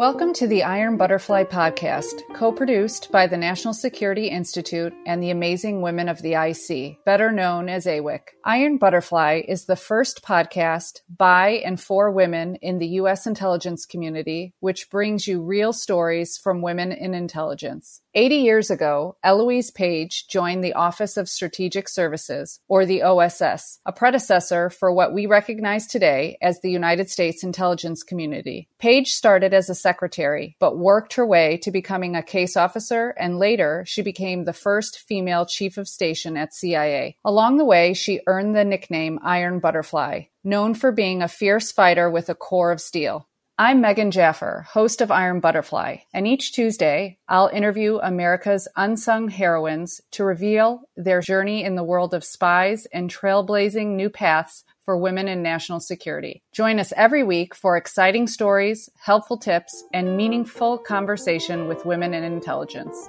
Welcome to the Iron Butterfly Podcast, co produced by the National Security Institute and the Amazing Women of the IC, better known as AWIC. Iron Butterfly is the first podcast by and for women in the U.S. intelligence community, which brings you real stories from women in intelligence. 80 years ago, Eloise Page joined the Office of Strategic Services, or the OSS, a predecessor for what we recognize today as the United States intelligence community. Page started as a secretary, but worked her way to becoming a case officer, and later she became the first female chief of station at CIA. Along the way, she earned the nickname Iron Butterfly, known for being a fierce fighter with a core of steel. I'm Megan Jaffer, host of Iron Butterfly, and each Tuesday I'll interview America's unsung heroines to reveal their journey in the world of spies and trailblazing new paths for women in national security. Join us every week for exciting stories, helpful tips, and meaningful conversation with women in intelligence.